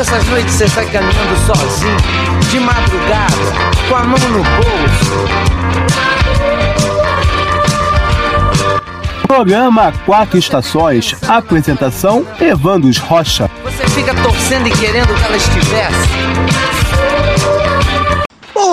dessas noites você sai caminhando sozinho, de madrugada, com a mão no bolso. Programa Quatro Estações. Apresentação: Evandos Rocha. Você fica torcendo e querendo que ela estivesse.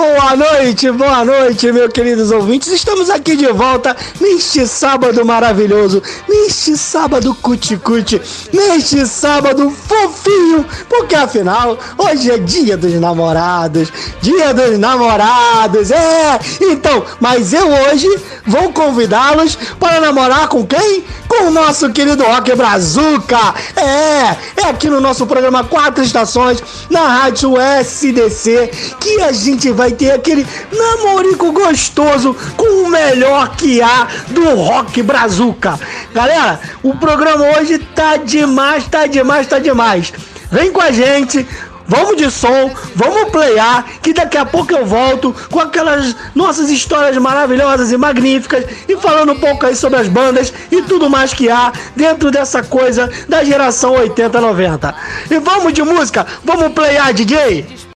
Boa noite, boa noite, meus queridos ouvintes. Estamos aqui de volta neste sábado maravilhoso, neste sábado cuticute, neste sábado fofinho, porque afinal, hoje é dia dos namorados, dia dos namorados, é! Então, mas eu hoje vou convidá-los para namorar com quem? Com o nosso querido Rock Brazuca! É! É aqui no nosso programa Quatro Estações, na Rádio SDC, que a gente vai ter aquele namorico gostoso com o melhor que há do rock brazuca. Galera, o programa hoje tá demais, tá demais, tá demais. Vem com a gente, vamos de som, vamos playar, que daqui a pouco eu volto com aquelas nossas histórias maravilhosas e magníficas e falando um pouco aí sobre as bandas e tudo mais que há dentro dessa coisa da geração 80-90. E vamos de música, vamos playar, DJ!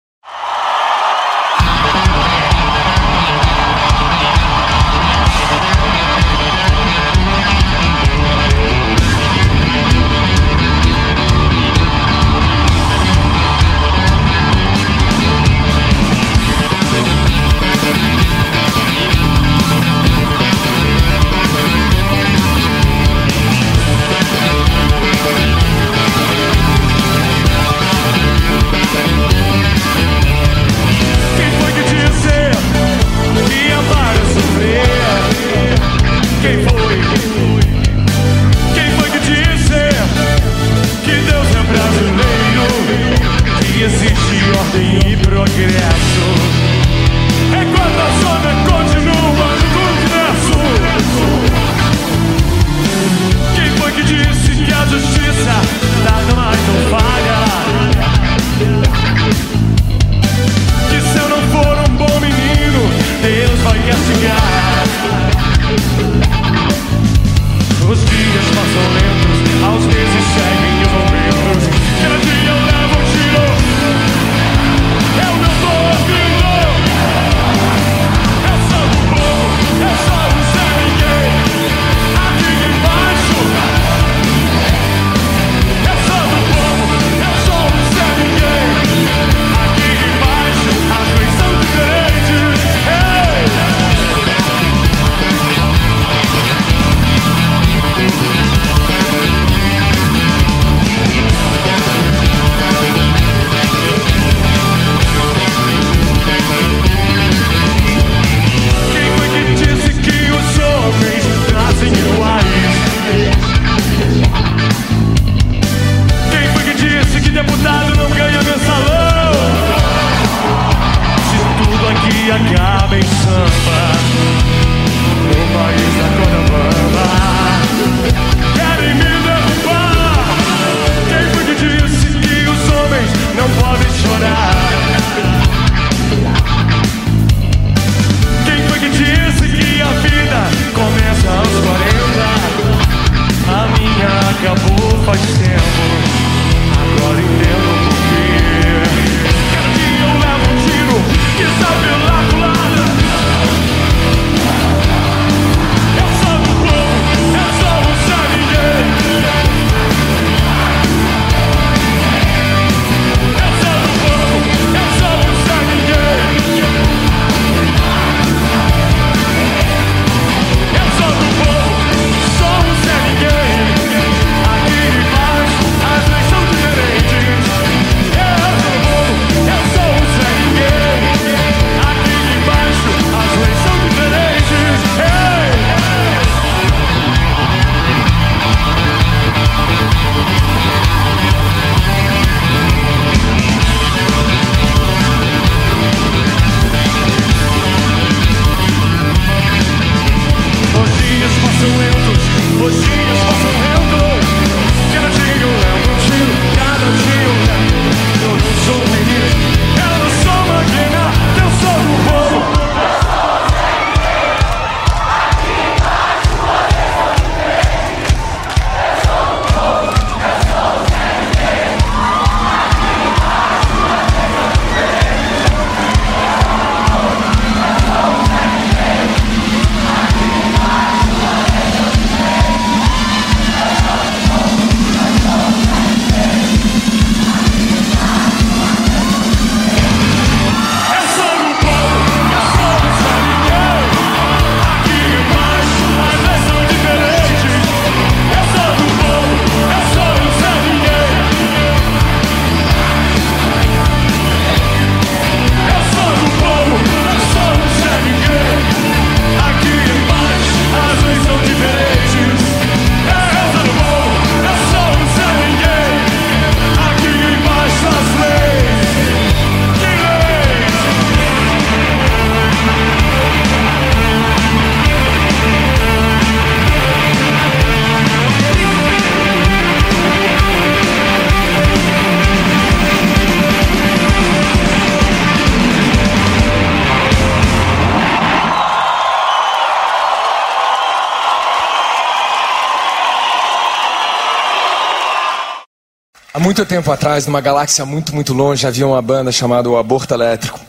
Muito tempo atrás, numa galáxia muito, muito longe, havia uma banda chamada o Aborto Elétrico.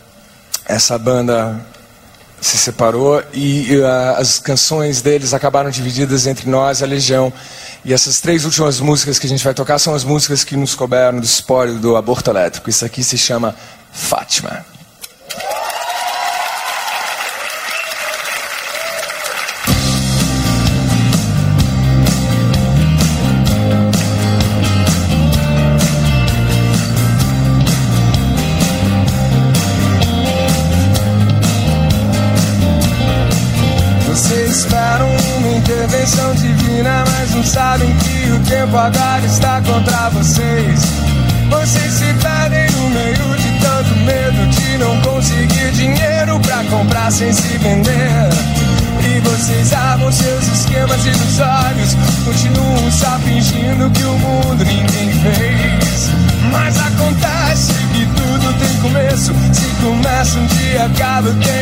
Essa banda se separou e uh, as canções deles acabaram divididas entre nós e a Legião. E essas três últimas músicas que a gente vai tocar são as músicas que nos couberam do espólio do aborto elétrico. Isso aqui se chama Fátima. Dia,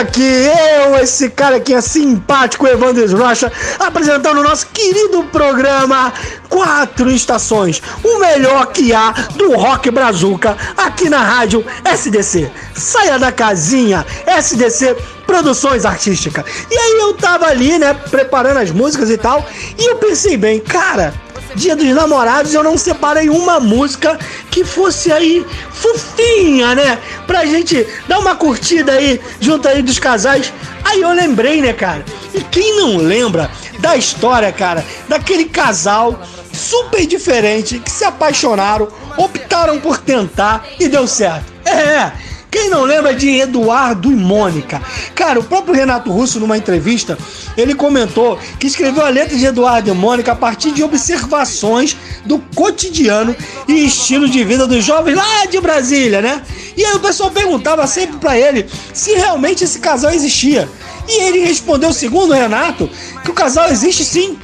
aqui, eu, esse cara aqui é simpático, Evandro Rocha, apresentando o nosso querido programa Quatro Estações, o melhor que há do rock brazuca aqui na rádio SDC. Saia da casinha, SDC Produções Artísticas. E aí eu tava ali, né, preparando as músicas e tal, e eu pensei bem, cara, Dia dos Namorados, eu não separei uma música que fosse aí fofinha, né? Pra gente dar uma curtida aí junto aí dos casais. Aí eu lembrei, né, cara? E quem não lembra da história, cara, daquele casal super diferente que se apaixonaram, optaram por tentar e deu certo. É, Quem não lembra de Eduardo e Mônica? Cara, o próprio Renato Russo, numa entrevista, ele comentou que escreveu a letra de Eduardo e Mônica a partir de observações do cotidiano e estilo de vida dos jovens lá de Brasília, né? E aí o pessoal perguntava sempre para ele se realmente esse casal existia. E ele respondeu, segundo o Renato, que o casal existe sim.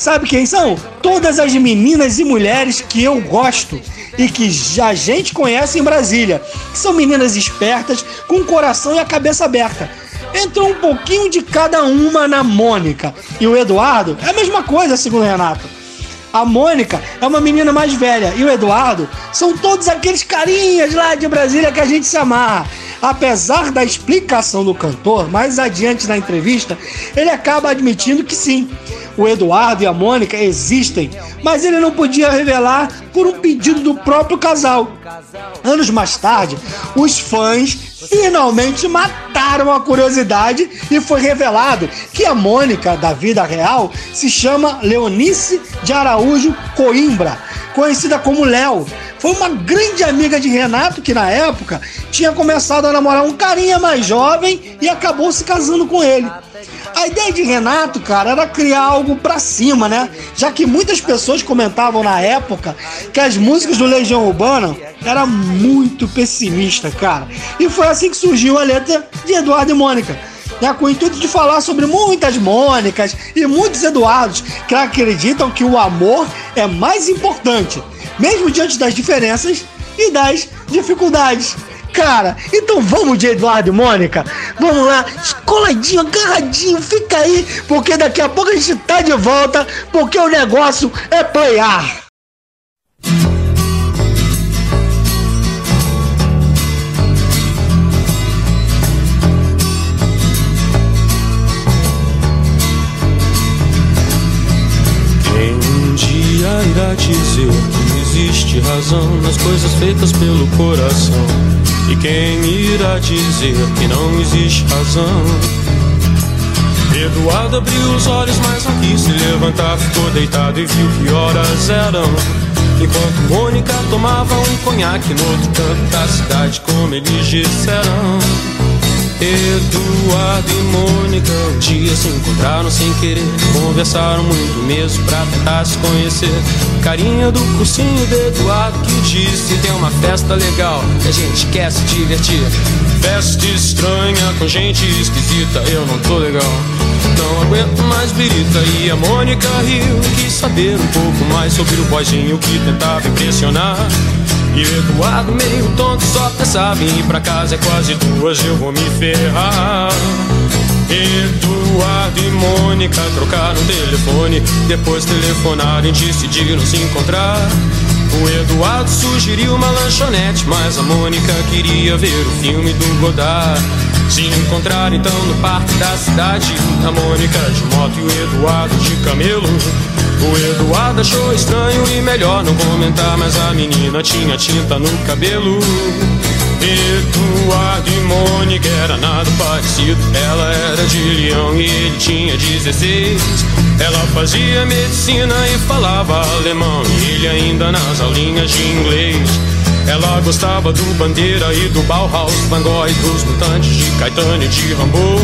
Sabe quem são? Todas as meninas e mulheres que eu gosto e que a gente conhece em Brasília. São meninas espertas, com o coração e a cabeça aberta. Entrou um pouquinho de cada uma na Mônica. E o Eduardo é a mesma coisa, segundo o Renato. A Mônica é uma menina mais velha e o Eduardo são todos aqueles carinhas lá de Brasília que a gente se amarra. Apesar da explicação do cantor, mais adiante na entrevista, ele acaba admitindo que sim, o Eduardo e a Mônica existem, mas ele não podia revelar por um pedido do próprio casal. Anos mais tarde, os fãs finalmente mataram a curiosidade e foi revelado que a Mônica da vida real se chama Leonice de Araújo Coimbra, conhecida como Léo. Foi uma grande amiga de Renato que na época tinha começado a namorar um carinha mais jovem e acabou se casando com ele. A ideia de Renato, cara, era criar algo pra cima, né? Já que muitas pessoas comentavam na época que as músicas do Legião Urbana eram muito pessimistas, cara. E foi assim que surgiu a letra de Eduardo e Mônica. Né, com o intuito de falar sobre muitas Mônicas e muitos Eduardos que acreditam que o amor é mais importante, mesmo diante das diferenças e das dificuldades. Cara, então vamos de Eduardo e Mônica? Vamos lá, coladinho, agarradinho, fica aí, porque daqui a pouco a gente tá de volta, porque o negócio é playar. Razão nas coisas feitas pelo coração? E quem irá dizer que não existe razão? Eduardo abriu os olhos, mas não quis se levantar. Ficou deitado e viu que horas eram. Enquanto Mônica tomava um conhaque no outro canto da cidade, como eles disseram. Eduardo e Mônica um dia se encontraram sem querer. Conversaram muito mesmo pra tentar se conhecer. Carinha do cursinho de Eduardo que disse: Tem uma festa legal que a gente quer se divertir. Festa estranha com gente esquisita, eu não tô legal. Não aguento mais birita e a Mônica riu. Quis saber um pouco mais sobre o boizinho que tentava impressionar. E Eduardo meio tonto só pensava em ir pra casa. É quase duas, eu vou me ferrar. Eduardo e Mônica trocaram telefone. Depois telefonaram e decidiram se encontrar. O Eduardo sugeriu uma lanchonete, mas a Mônica queria ver o filme do Godard. Se encontraram então no parque da cidade, a Mônica de moto e o Eduardo de camelo. O Eduardo achou estranho e melhor não comentar, mas a menina tinha tinta no cabelo. Eduardo e Mônica era nada parecido. Ela era de Leão e ele tinha 16. Ela fazia medicina e falava alemão. E ele ainda nas aulinhas de inglês. Ela gostava do Bandeira e do Bauhaus, Van Gogh dos Mutantes, de Caetano e de Rambo.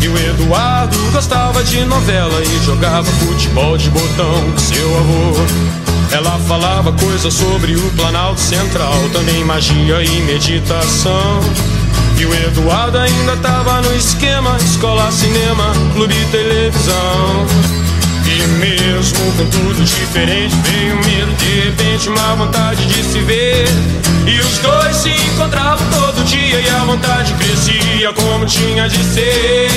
E o Eduardo gostava de novela e jogava futebol de botão com seu avô. Ela falava coisas sobre o Planalto Central, também magia e meditação. E o Eduardo ainda tava no esquema: escola, cinema, clube, televisão. E mesmo com tudo diferente, veio medo, de repente uma vontade de se ver. E os dois se encontravam todo dia e a vontade crescia como tinha de ser.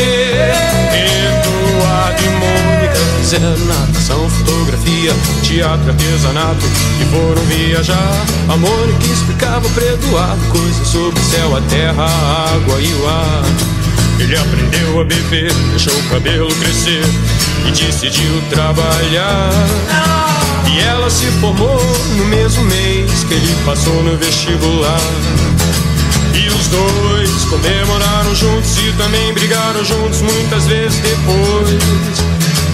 Eduardo e Mônica fizeram natação, fotografia, teatro, artesanato e foram viajar. A Mônica explicava pra Eduardo coisas sobre o céu, a terra, a água e o ar. Ele aprendeu a beber, deixou o cabelo crescer e decidiu trabalhar. E ela se formou no mesmo mês que ele passou no vestibular. E os dois comemoraram juntos e também brigaram juntos muitas vezes depois.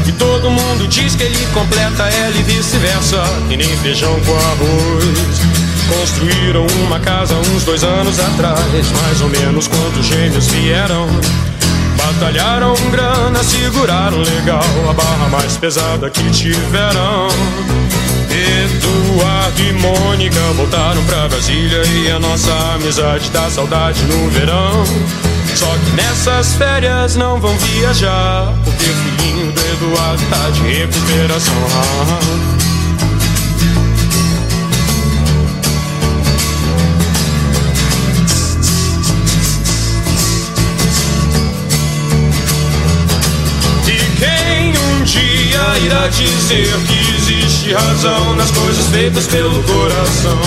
E todo mundo diz que ele completa ela e vice-versa, e nem feijão com arroz. Construíram uma casa uns dois anos atrás, mais ou menos quando os gêmeos vieram. Batalharam grana, seguraram legal a barra mais pesada que tiveram. Eduardo e Mônica voltaram pra Brasília e a nossa amizade dá saudade no verão. Só que nessas férias não vão viajar, porque o filhinho do Eduardo tá de recuperação. Dia irá dizer que existe razão nas coisas feitas pelo coração.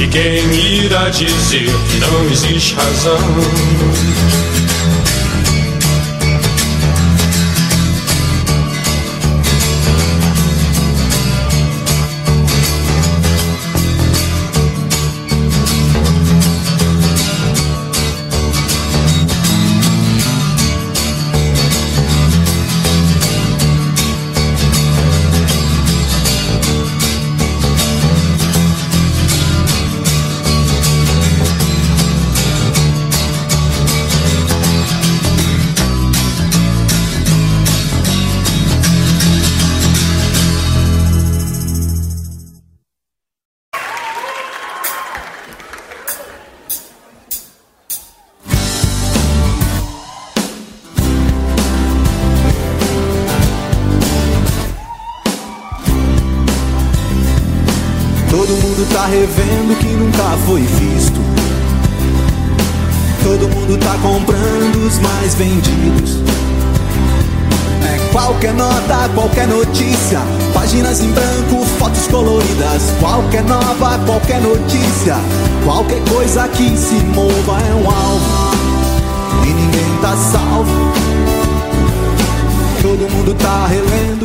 E quem irá dizer que não existe razão?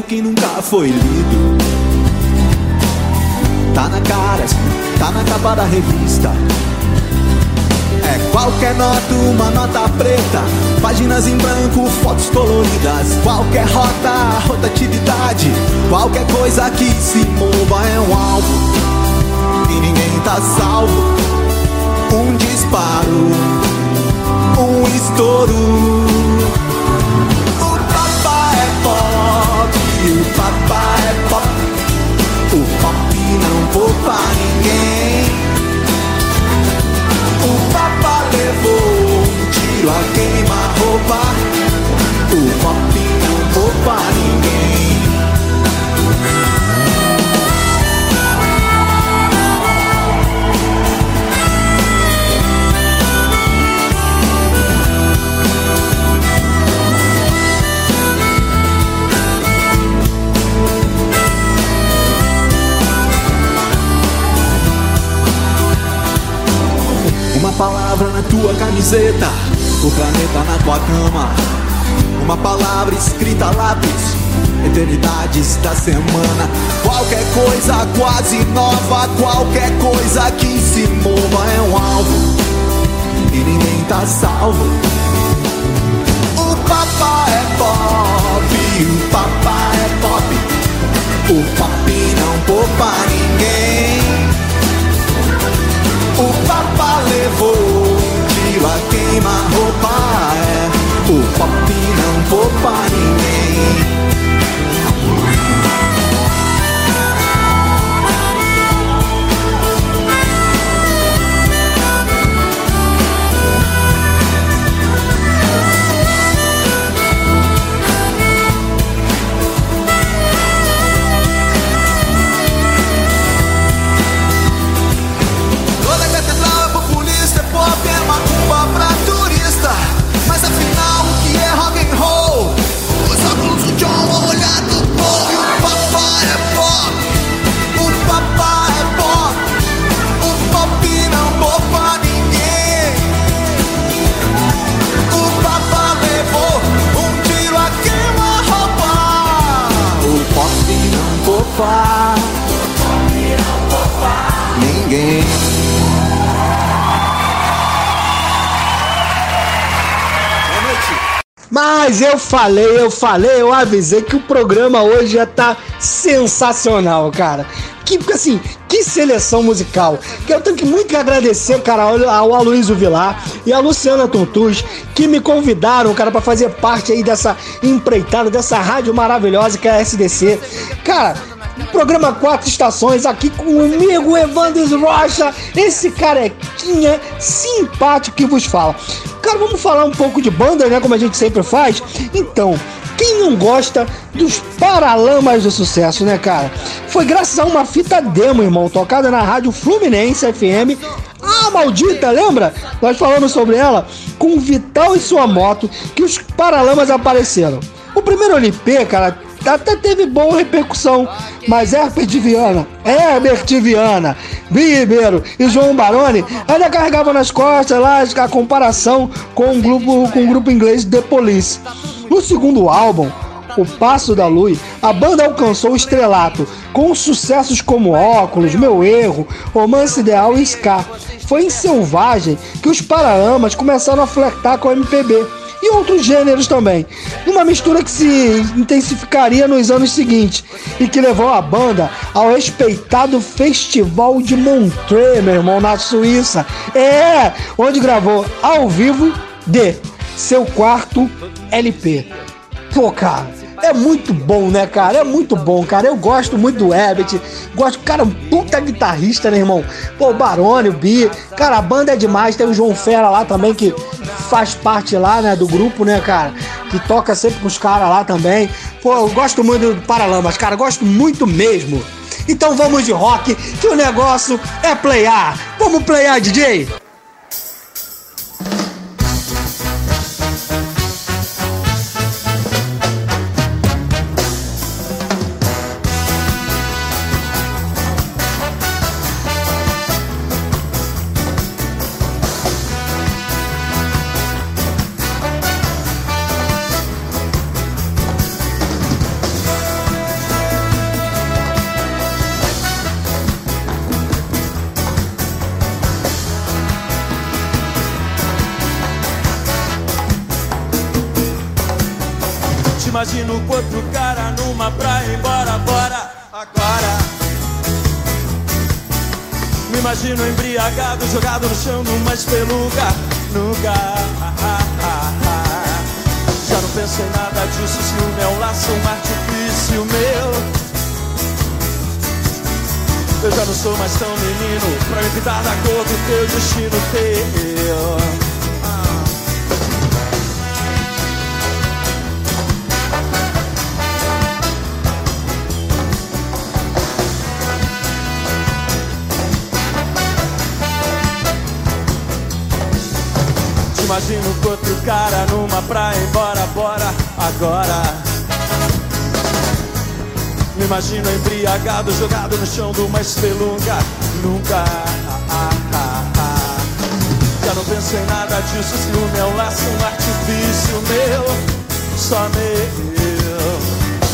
Que nunca foi lido. Tá na cara, tá na capa da revista. É qualquer nota, uma nota preta. Páginas em branco, fotos coloridas. Qualquer rota, rotatividade. Qualquer coisa que se mova é um alvo. E ninguém tá salvo. Um disparo, um estouro. Papá é pop. O pop não poupa ninguém. O Papa levou um tiro a queima-roupa. O pop não poupa ninguém. Palavra na tua camiseta, o planeta na tua cama. Uma palavra escrita a lápis, eternidades da semana. Qualquer coisa quase nova, qualquer coisa que se mova é um alvo. E ninguém tá salvo. O papá é pop, o papá é pop. O pop não poupa ninguém. O papá levou tiro a queima-roupa. É. O pop não poupa ninguém. Poupar ninguém. Mas eu falei, eu falei, eu avisei que o programa hoje já tá sensacional, cara. Que, assim, que seleção musical. Que eu tenho que muito agradecer, cara, ao Aloysio Vilar e a Luciana Tuntuz, que me convidaram, cara, para fazer parte aí dessa empreitada, dessa rádio maravilhosa que é a SDC. Cara, Programa Quatro Estações aqui com o amigo Evandro Rocha, esse carequinha simpático que vos fala. Cara, vamos falar um pouco de banda, né? Como a gente sempre faz. Então, quem não gosta dos Paralamas do Sucesso, né, cara? Foi graças a uma fita demo, irmão, tocada na rádio Fluminense FM. Ah, maldita, lembra? Nós falamos sobre ela com Vital e sua moto que os Paralamas apareceram. O primeiro LP, cara, até teve boa repercussão, mas Herbert Viana, Herbert Viana, Ribeiro e João Baroni ainda carregavam nas costas lá a comparação com o grupo, com grupo inglês The Police. No segundo álbum, O Passo da Luz, a banda alcançou o estrelato, com sucessos como Óculos, Meu Erro, Romance Ideal e Ska. Foi em Selvagem que os Paralamas começaram a flertar com o MPB e outros gêneros também. Uma mistura que se intensificaria nos anos seguintes e que levou a banda ao respeitado Festival de Montreux, meu irmão, na Suíça. É, onde gravou ao vivo de seu quarto LP. Pô, cara, é muito bom, né, cara? É muito bom, cara. Eu gosto muito do Herbert. Gosto, cara, um puta guitarrista, né, irmão? Pô, o Barone, o Bi. Cara, a banda é demais. Tem o João Fera lá também, que faz parte lá, né, do grupo, né, cara? Que toca sempre com os caras lá também. Pô, eu gosto muito do Paralamas, cara. Gosto muito mesmo. Então vamos de rock, que o negócio é playar. Vamos playar, DJ? Imagino outro cara numa praia, embora, bora, agora. Me imagino embriagado, jogado no chão numa espeluga, nunca. Já não penso em nada disso, ciúme é um laço, um artifício meu. Eu já não sou mais tão menino pra me pintar da cor do teu destino teu. Imagino com outro cara numa praia, embora, bora, agora. Me imagino embriagado, jogado no chão de uma espelunga, nunca. Já não penso em nada disso, ciúme é um laço, um artifício meu, só meu.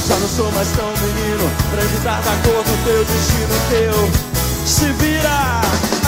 Já não sou mais tão menino pra evitar da cor do teu destino teu. Se vira!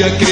ya que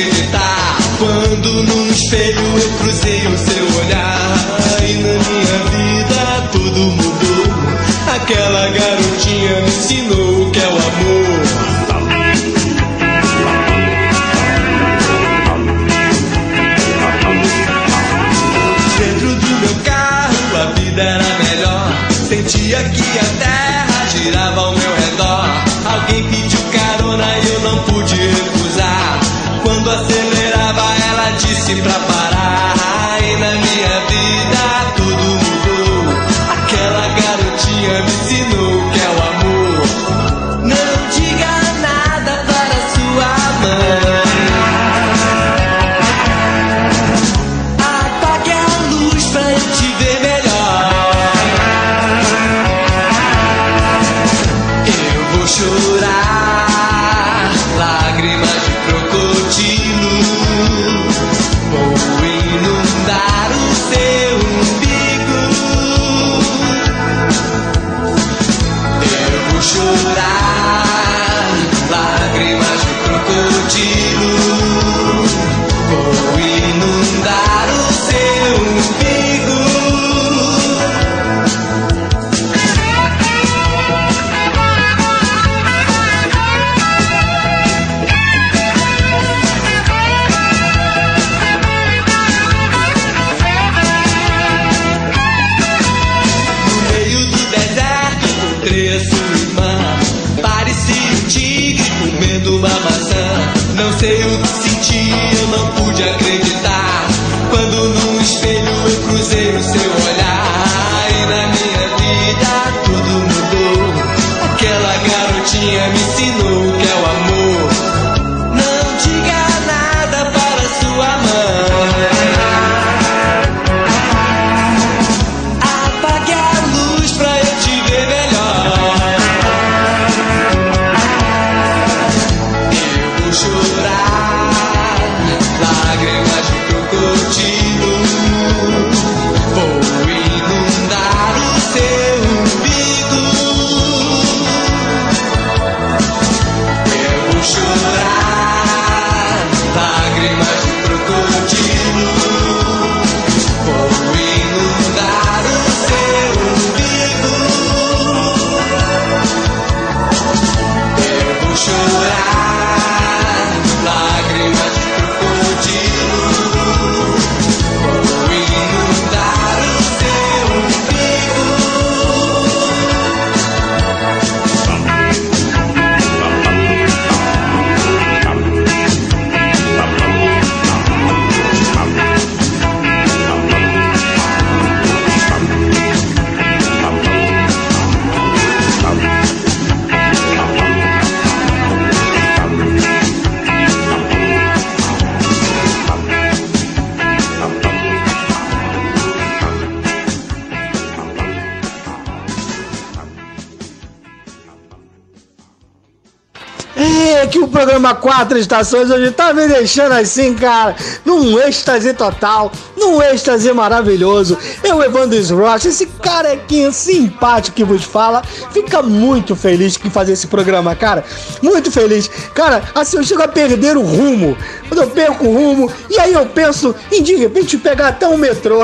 programa Quatro Estações hoje tá me deixando assim, cara, num êxtase total, num êxtase maravilhoso. Eu, Evandro Rocha, esse carequinha simpático que vos fala, fica muito feliz em fazer esse programa, cara. Muito feliz. Cara, assim, eu chego a perder o rumo. Quando eu perco o rumo, e aí eu penso em de repente pegar até um metrô.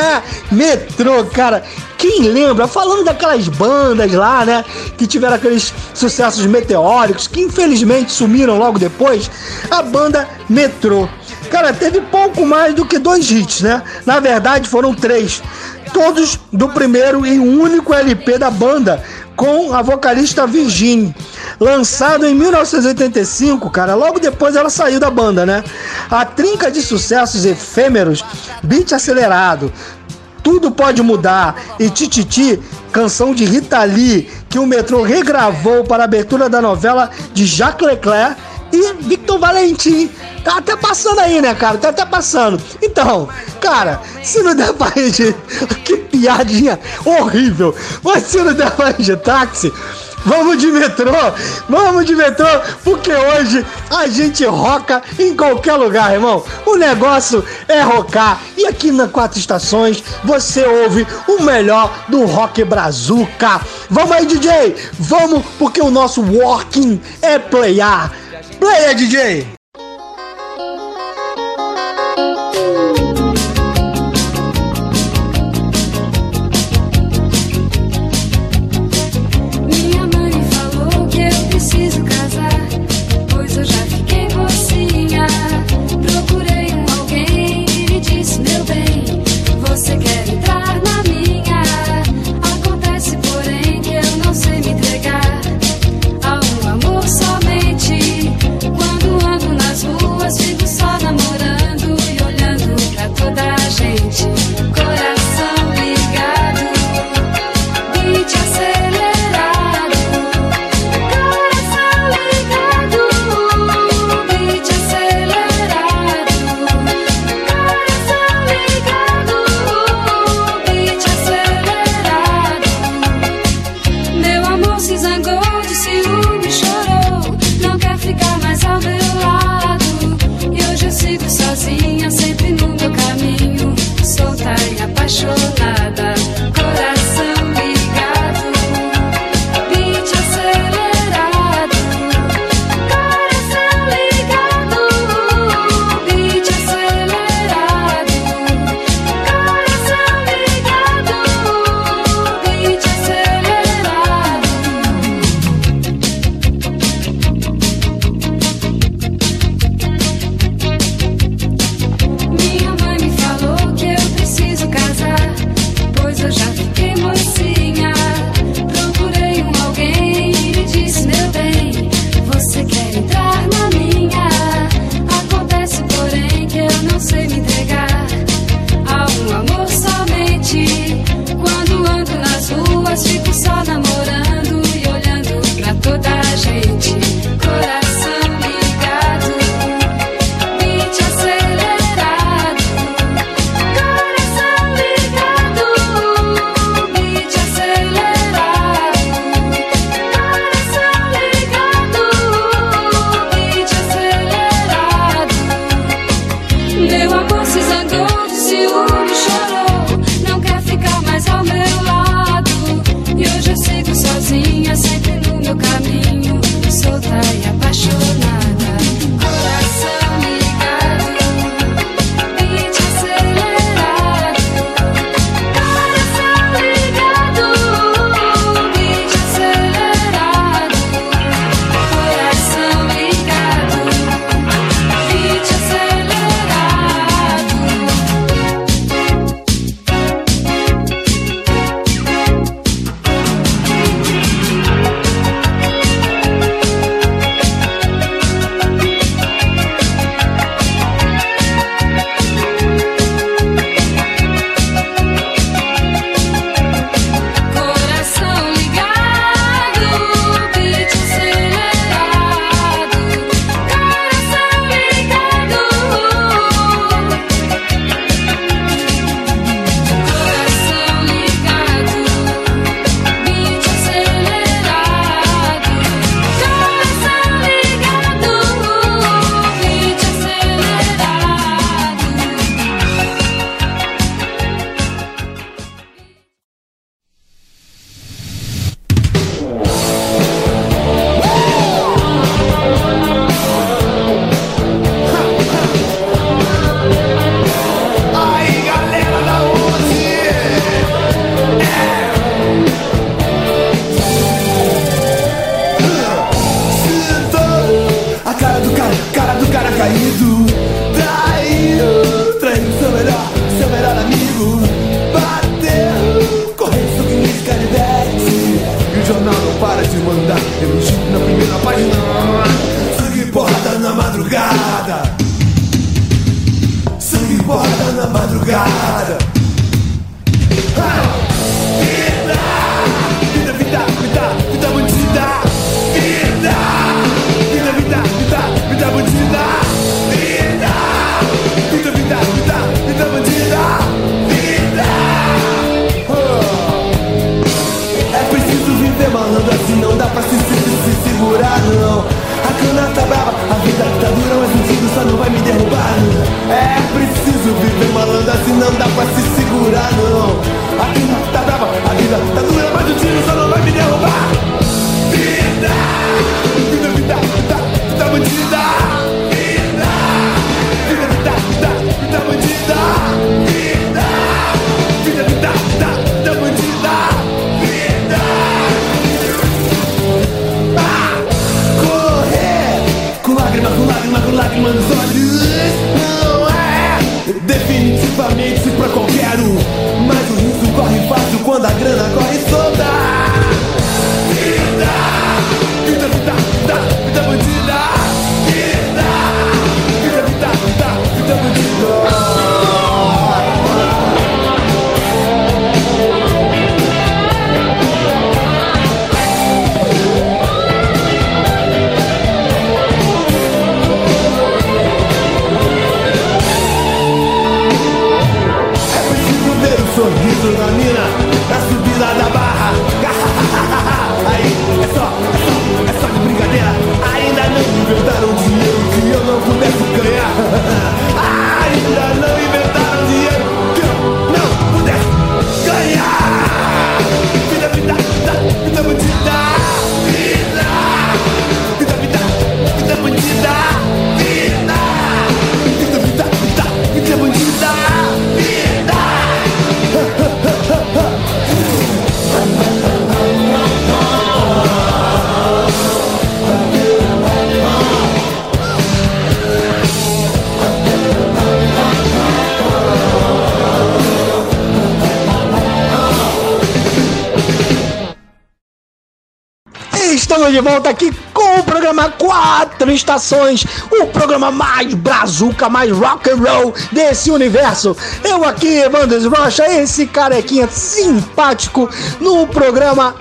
metrô, cara. Quem lembra? Falando daquelas bandas lá, né? Que tiveram aqueles sucessos meteóricos, que infelizmente sumiram logo depois. A banda Metrô. Cara, teve pouco mais do que dois hits, né? Na verdade, foram três. Todos do primeiro e único LP da banda, com a vocalista Virginie. Lançado em 1985, cara, logo depois ela saiu da banda, né? A trinca de sucessos efêmeros, beat acelerado, tudo Pode Mudar e Tititi, canção de Rita Lee, que o metrô regravou para a abertura da novela de Jacques Leclerc e Victor Valentim. Tá até passando aí, né, cara? Tá até passando. Então, cara, se não der pra de... Que piadinha horrível. Mas se não der pra de táxi... Vamos de metrô, vamos de metrô, porque hoje a gente roca em qualquer lugar, irmão. O negócio é rocar. E aqui na Quatro Estações você ouve o melhor do rock brazuca. Vamos aí, DJ, vamos, porque o nosso walking é playar. Playa, DJ! Estações, o programa mais brazuca, mais rock and roll desse universo. Eu aqui, Evandro Rocha, esse carequinha simpático no programa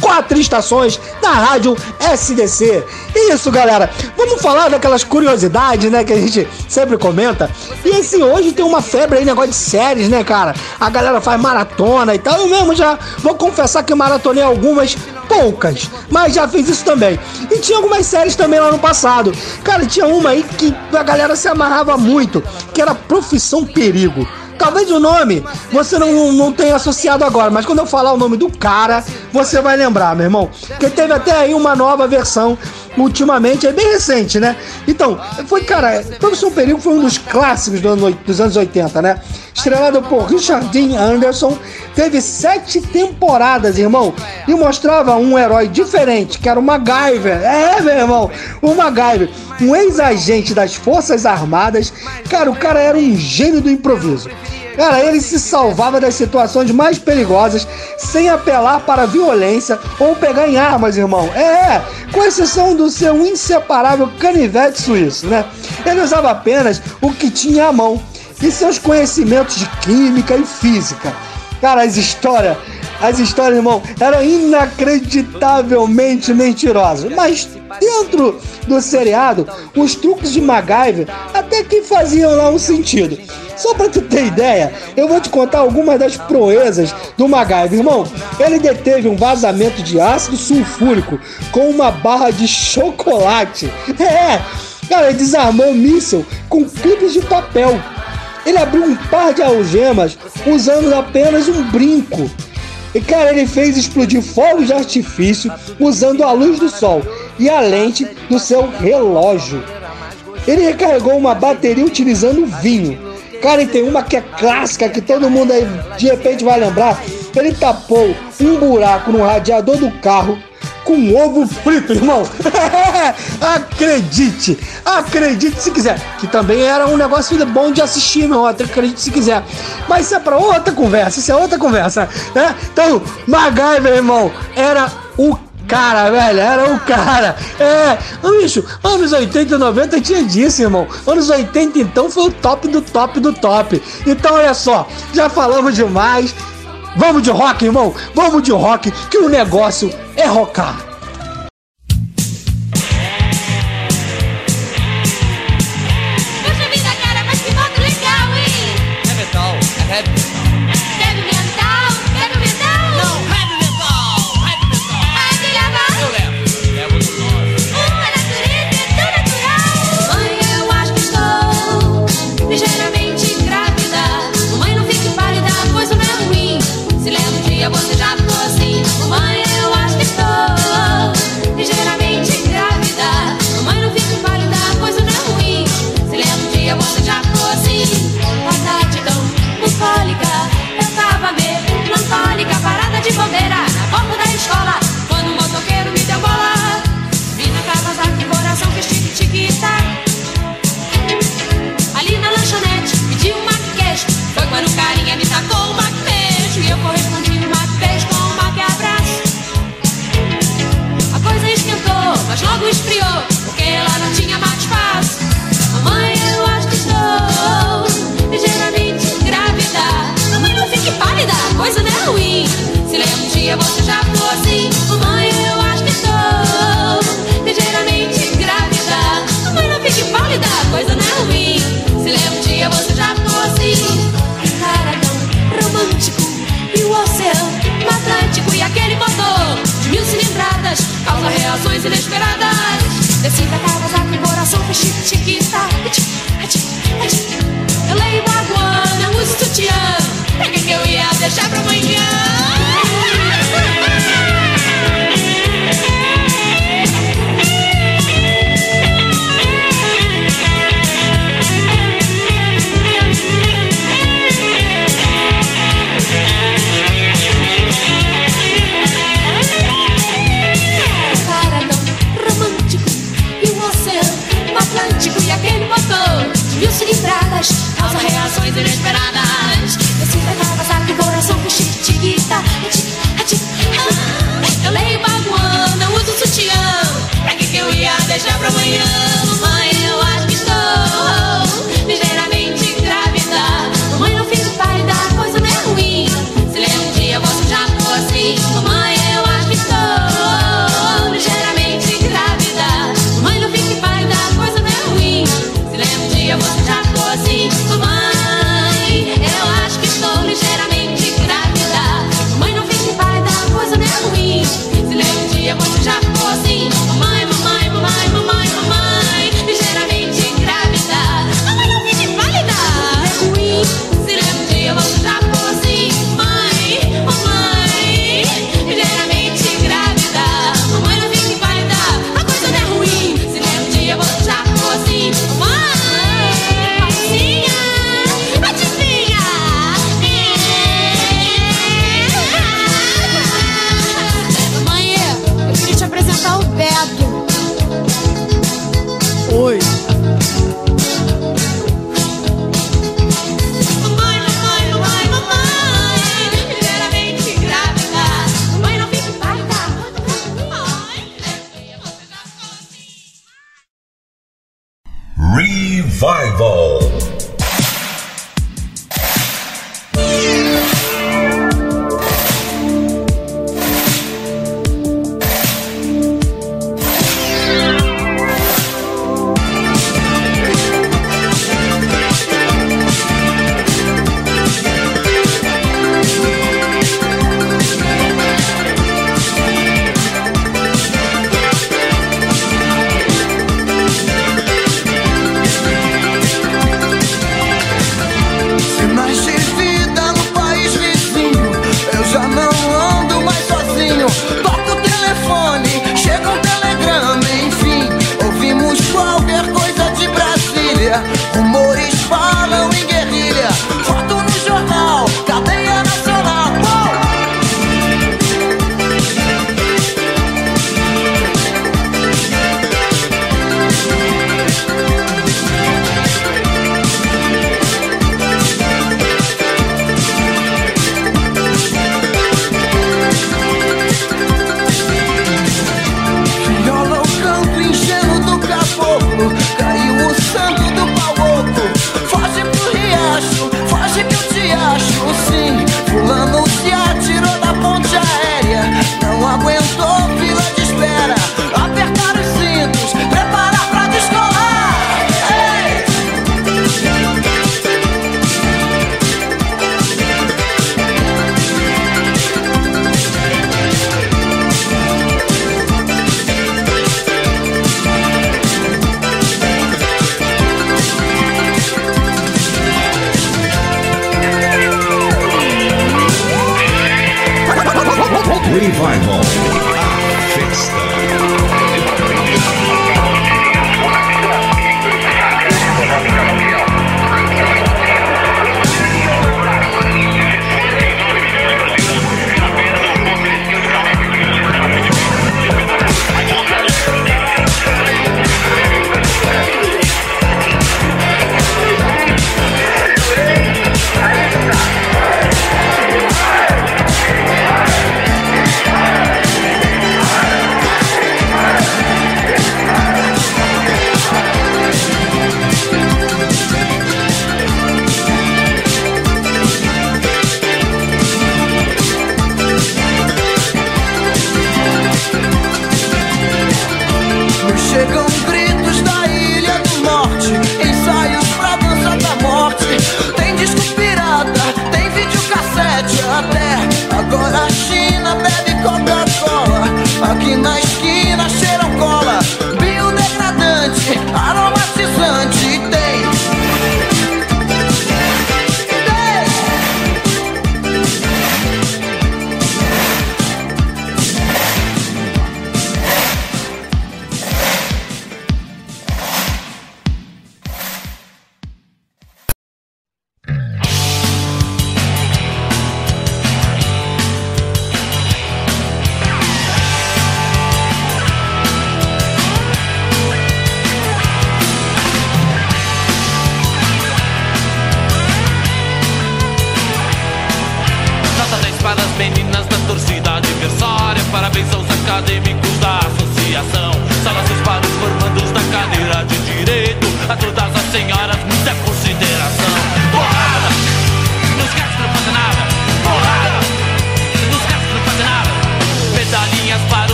Quatro Estações na rádio SDC. Isso, galera. Vamos falar daquelas curiosidades, né, que a gente sempre comenta. E esse hoje tem uma febre aí, negócio de séries, né, cara? A galera faz maratona e tal. Eu mesmo já vou confessar que maratonei algumas poucas, mas já fiz isso também. E tinha algumas séries também lá no passado. Cara, tinha uma aí que a galera se amarrava muito, que era Profissão Perigo. Talvez o nome você não, não tenha associado agora, mas quando eu falar o nome do cara, você vai lembrar, meu irmão. Porque teve até aí uma nova versão ultimamente, é bem recente, né? Então, foi, cara, Profissão Perigo foi um dos clássicos do ano, dos anos 80, né? Estrelado por Richard Dean Anderson, teve sete temporadas, irmão, e mostrava um herói diferente, que era o MacGyver. É, meu irmão, o MacGyver, um ex-agente das Forças Armadas. Cara, o cara era um gênio do improviso. Cara, ele se salvava das situações mais perigosas sem apelar para violência ou pegar em armas, irmão. É, com exceção do seu inseparável canivete suíço, né? Ele usava apenas o que tinha à mão e seus conhecimentos de química e física. Cara, as histórias, as histórias, irmão, eram inacreditavelmente mentirosas. Mas dentro do seriado, os truques de MacGyver até que faziam lá um sentido. Só pra tu ter ideia, eu vou te contar algumas das proezas do MacGyver. Irmão, ele deteve um vazamento de ácido sulfúrico com uma barra de chocolate. É, cara, ele desarmou um míssil com clipes de papel. Ele abriu um par de algemas usando apenas um brinco. E cara, ele fez explodir fogos de artifício usando a luz do sol e a lente do seu relógio. Ele recarregou uma bateria utilizando vinho. Cara, e tem uma que é clássica, que todo mundo aí de repente vai lembrar. Ele tapou um buraco no radiador do carro com um ovo frito, irmão. acredite, acredite se quiser. Que também era um negócio bom de assistir, meu. Acredite se quiser. Mas isso é pra outra conversa, isso é outra conversa, né? Então, MacGyver, irmão, era o cara, velho. Era o cara. É, bicho, anos 80 e 90 tinha disso, irmão. Anos 80 então foi o top do top do top. Então olha só, já falamos demais. Vamos de rock, irmão. Vamos de rock, que o negócio é rockar.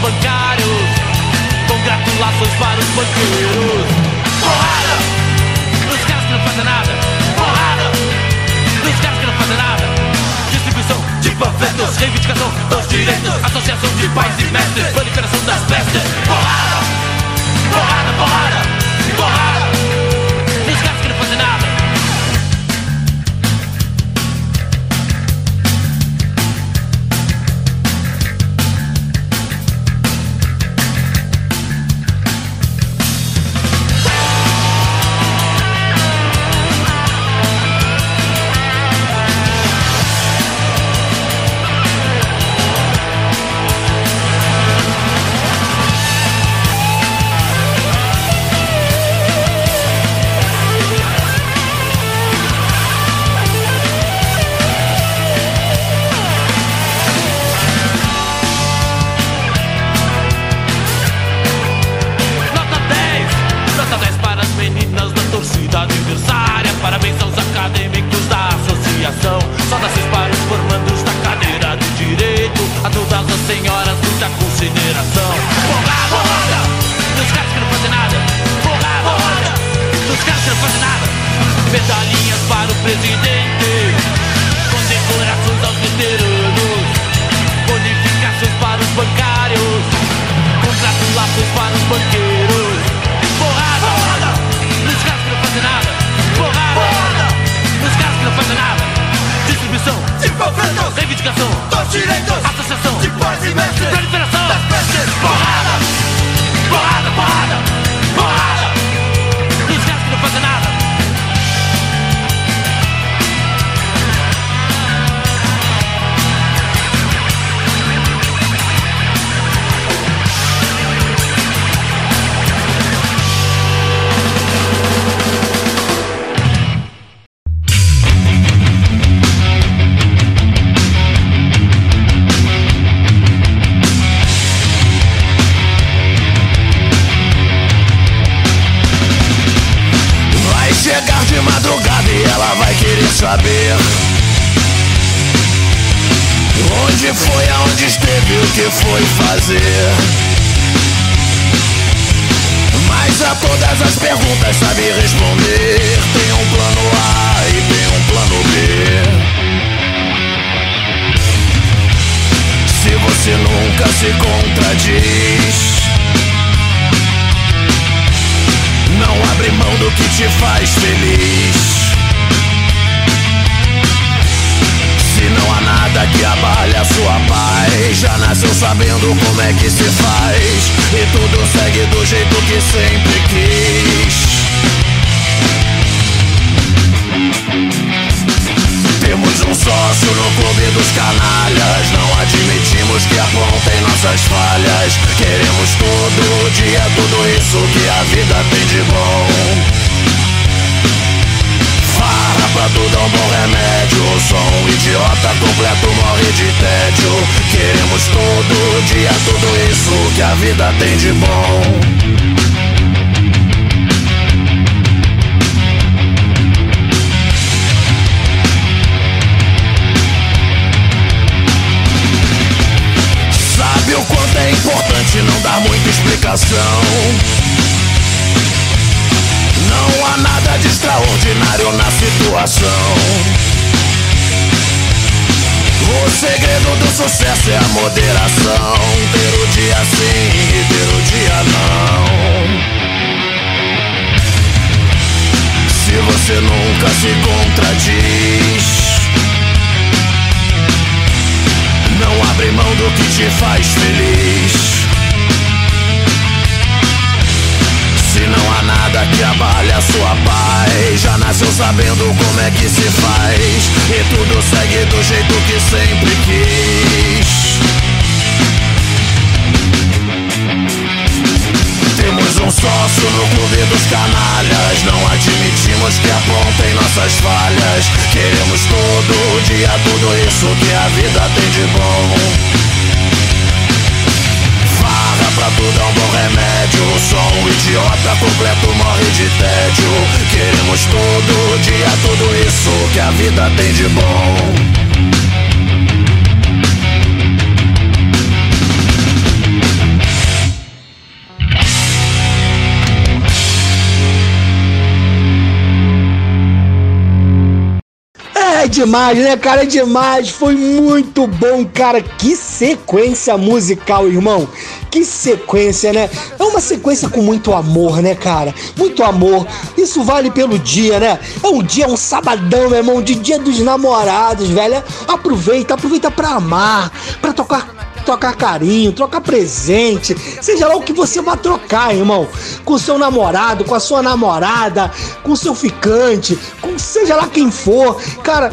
bancários. Congratulações para os banqueiros. Porrada! Dos caras que não fazem nada. Porrada! Dos caras que não fazem nada. Distribuição de panfletos, reivindicação dos direitos. Associação de pais e mestres, proliferação das festas. Porrada! Porrada, porrada! Vida tem de bom. Sabe o quanto é importante não dar muita explicação? Não há nada de extraordinário na situação. O segredo do sucesso é a moderação. Ter o dia sim e ter o dia não. Se você nunca se contradiz. Não abre mão do que te faz feliz. Se não há nada que abale a sua paz, já nasceu sabendo como é que se faz. E tudo segue do jeito que sempre quis. Temos um sócio no clube dos canalhas. Não admitimos que apontem nossas falhas. Queremos todo dia tudo isso que a vida tem de bom. Tudo um bom remédio. Só um idiota completo morre de tédio. Queremos todo dia tudo isso que a vida tem de bom. É demais, né, cara? É demais. Foi muito bom, cara. Que sequência musical, irmão. Que sequência, né? É uma sequência com muito amor, né, cara? Muito amor. Isso vale pelo dia, né? É um dia, um sabadão, meu irmão, de dia dos namorados, velho. Aproveita, aproveita pra amar, pra tocar trocar carinho, trocar presente, seja lá o que você vai trocar, irmão. Com seu namorado, com a sua namorada, com seu ficante, com seja lá quem for. Cara,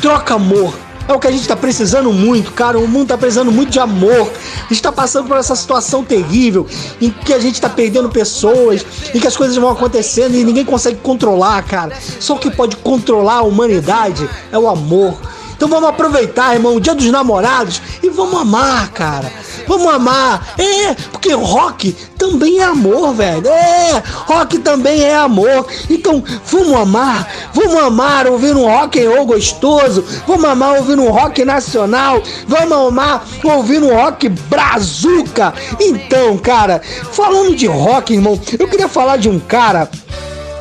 troca amor. É o que a gente tá precisando muito, cara. O mundo tá precisando muito de amor. A gente tá passando por essa situação terrível em que a gente tá perdendo pessoas, em que as coisas vão acontecendo e ninguém consegue controlar, cara. Só o que pode controlar a humanidade é o amor. Então vamos aproveitar, irmão, o dia dos namorados e vamos amar, cara. Vamos amar. É, porque rock também é amor, velho. É, rock também é amor. Então vamos amar. Vamos amar ouvir um rock and roll gostoso. Vamos amar ouvir um rock nacional. Vamos amar ouvir um rock brazuca. Então, cara, falando de rock, irmão, eu queria falar de um cara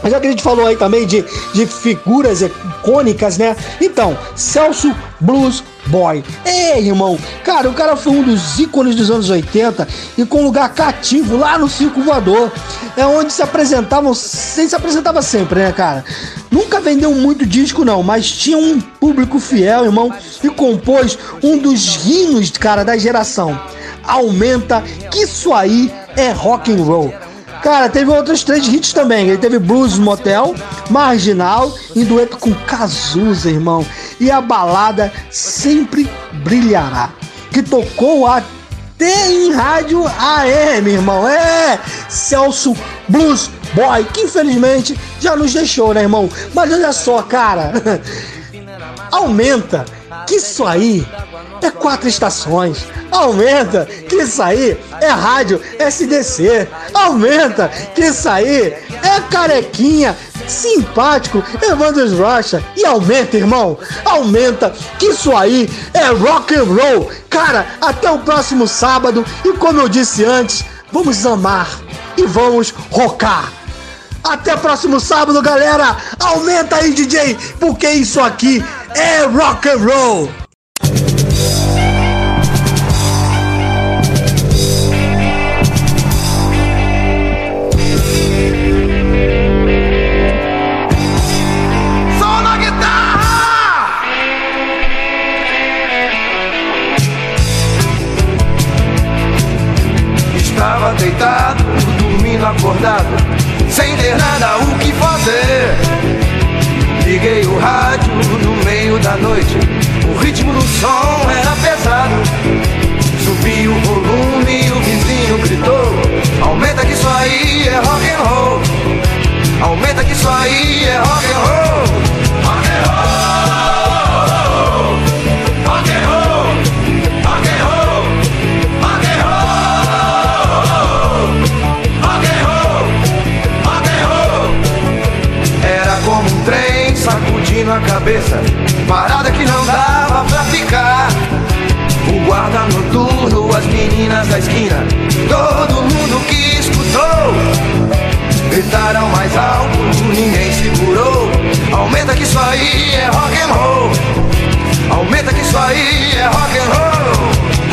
já que a gente falou aí também de, de figuras icônicas, né? Então, Celso Blues Boy. É, irmão, cara, o cara foi um dos ícones dos anos 80 e com lugar cativo lá no Circo Voador. É onde se apresentavam, sem se apresentava sempre, né, cara? Nunca vendeu muito disco, não, mas tinha um público fiel, irmão, e compôs um dos hinos, cara, da geração. Aumenta, que isso aí é rock and roll. Cara, teve outros três hits também. Ele teve Blues Motel, Marginal e dueto com Cazuza, irmão. E a balada Sempre Brilhará, que tocou até em rádio AM, irmão. É, Celso Blues Boy, que infelizmente já nos deixou, né, irmão? Mas olha só, cara. Aumenta que isso aí é quatro estações. Aumenta que isso aí é rádio SDC. Aumenta que isso aí é carequinha, simpático, Evandro Rocha. E aumenta, irmão. Aumenta que isso aí é rock and roll. Cara, até o próximo sábado. E como eu disse antes, vamos amar e vamos rocar. Até próximo sábado, galera. Aumenta aí, DJ, porque isso aqui é rock and roll. Deitado, dormindo acordado nada o que fazer. Liguei o rádio no meio da noite, o ritmo do som era pesado. Subi o volume e o vizinho gritou: Aumenta que isso aí é rock and roll. Aumenta que isso aí é rock and roll. Sacudindo a cabeça, parada que não dava pra ficar. O guarda noturno, as meninas da esquina, todo mundo que escutou. Gritaram mais alto, ninguém segurou. Aumenta que isso aí é rock and roll. Aumenta que isso aí é rock and roll.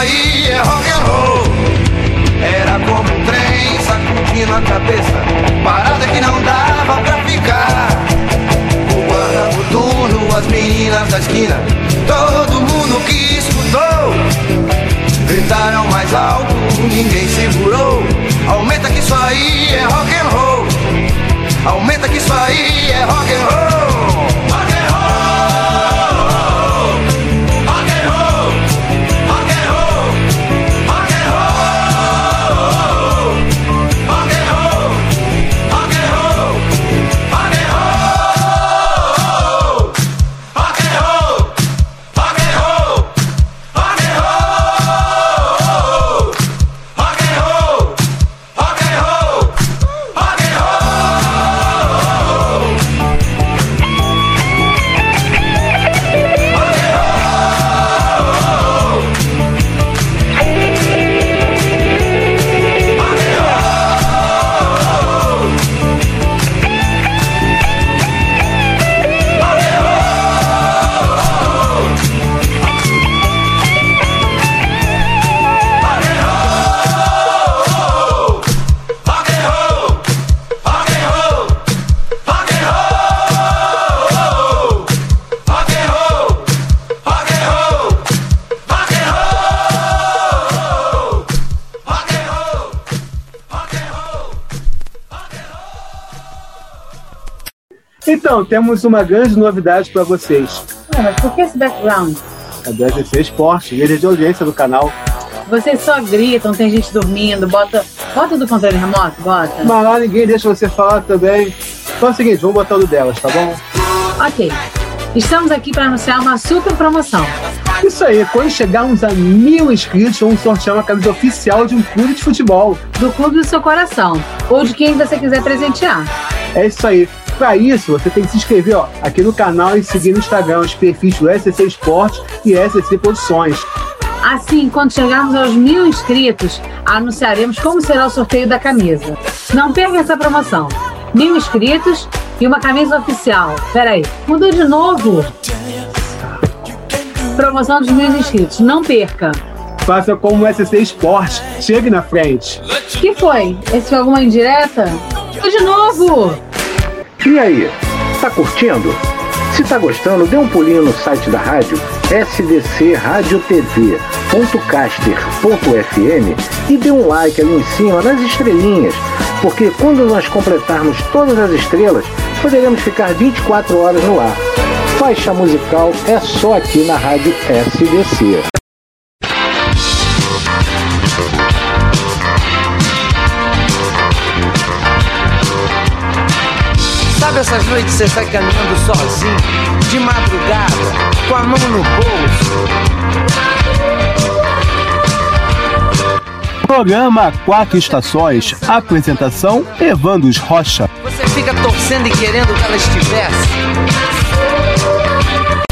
Aí é rock and roll. Era como um trem sacudindo a cabeça, parada que não dava pra ficar. O guarda noturno, as meninas da esquina, todo mundo que escutou. Gritaram mais alto, ninguém segurou. Aumenta que isso aí é rock and roll. Aumenta que isso aí é rock and roll. Então, temos uma grande novidade para vocês. Ué, mas por que esse background? A do SC Esporte, líder de audiência do canal. Vocês só gritam, tem gente dormindo, bota. Bota do controle remoto, bota. Mas lá ninguém deixa você falar também. Então é o seguinte, vamos botar o do delas, tá bom? Ok. Estamos aqui para anunciar uma super promoção. Isso aí, quando chegarmos a mil inscritos, vamos sortear uma camisa oficial de um clube de futebol. Do clube do seu coração. Ou de quem você quiser presentear. É isso aí. Para isso, você tem que se inscrever ó, aqui no canal e seguir no Instagram os perfis do SCC Esporte e SCC Posições. Assim, quando chegarmos aos mil inscritos, anunciaremos como será o sorteio da camisa. Não perca essa promoção. Mil inscritos e uma camisa oficial. Peraí, mudou de novo. Promoção dos mil inscritos. Não perca. Faça como o SCC Esporte. Chegue na frente. que foi? Esse foi alguma indireta? De novo. E aí, tá curtindo? Se tá gostando, dê um pulinho no site da rádio sdcradiotv.caster.fm e dê um like ali em cima nas estrelinhas, porque quando nós completarmos todas as estrelas, poderemos ficar 24 horas no ar. Faixa musical é só aqui na rádio SDC. Essas noites você sai caminhando sozinho, de madrugada, com a mão no bolso? Programa Quatro Estações. Apresentação: Evandos Rocha. Você fica torcendo e querendo que ela estivesse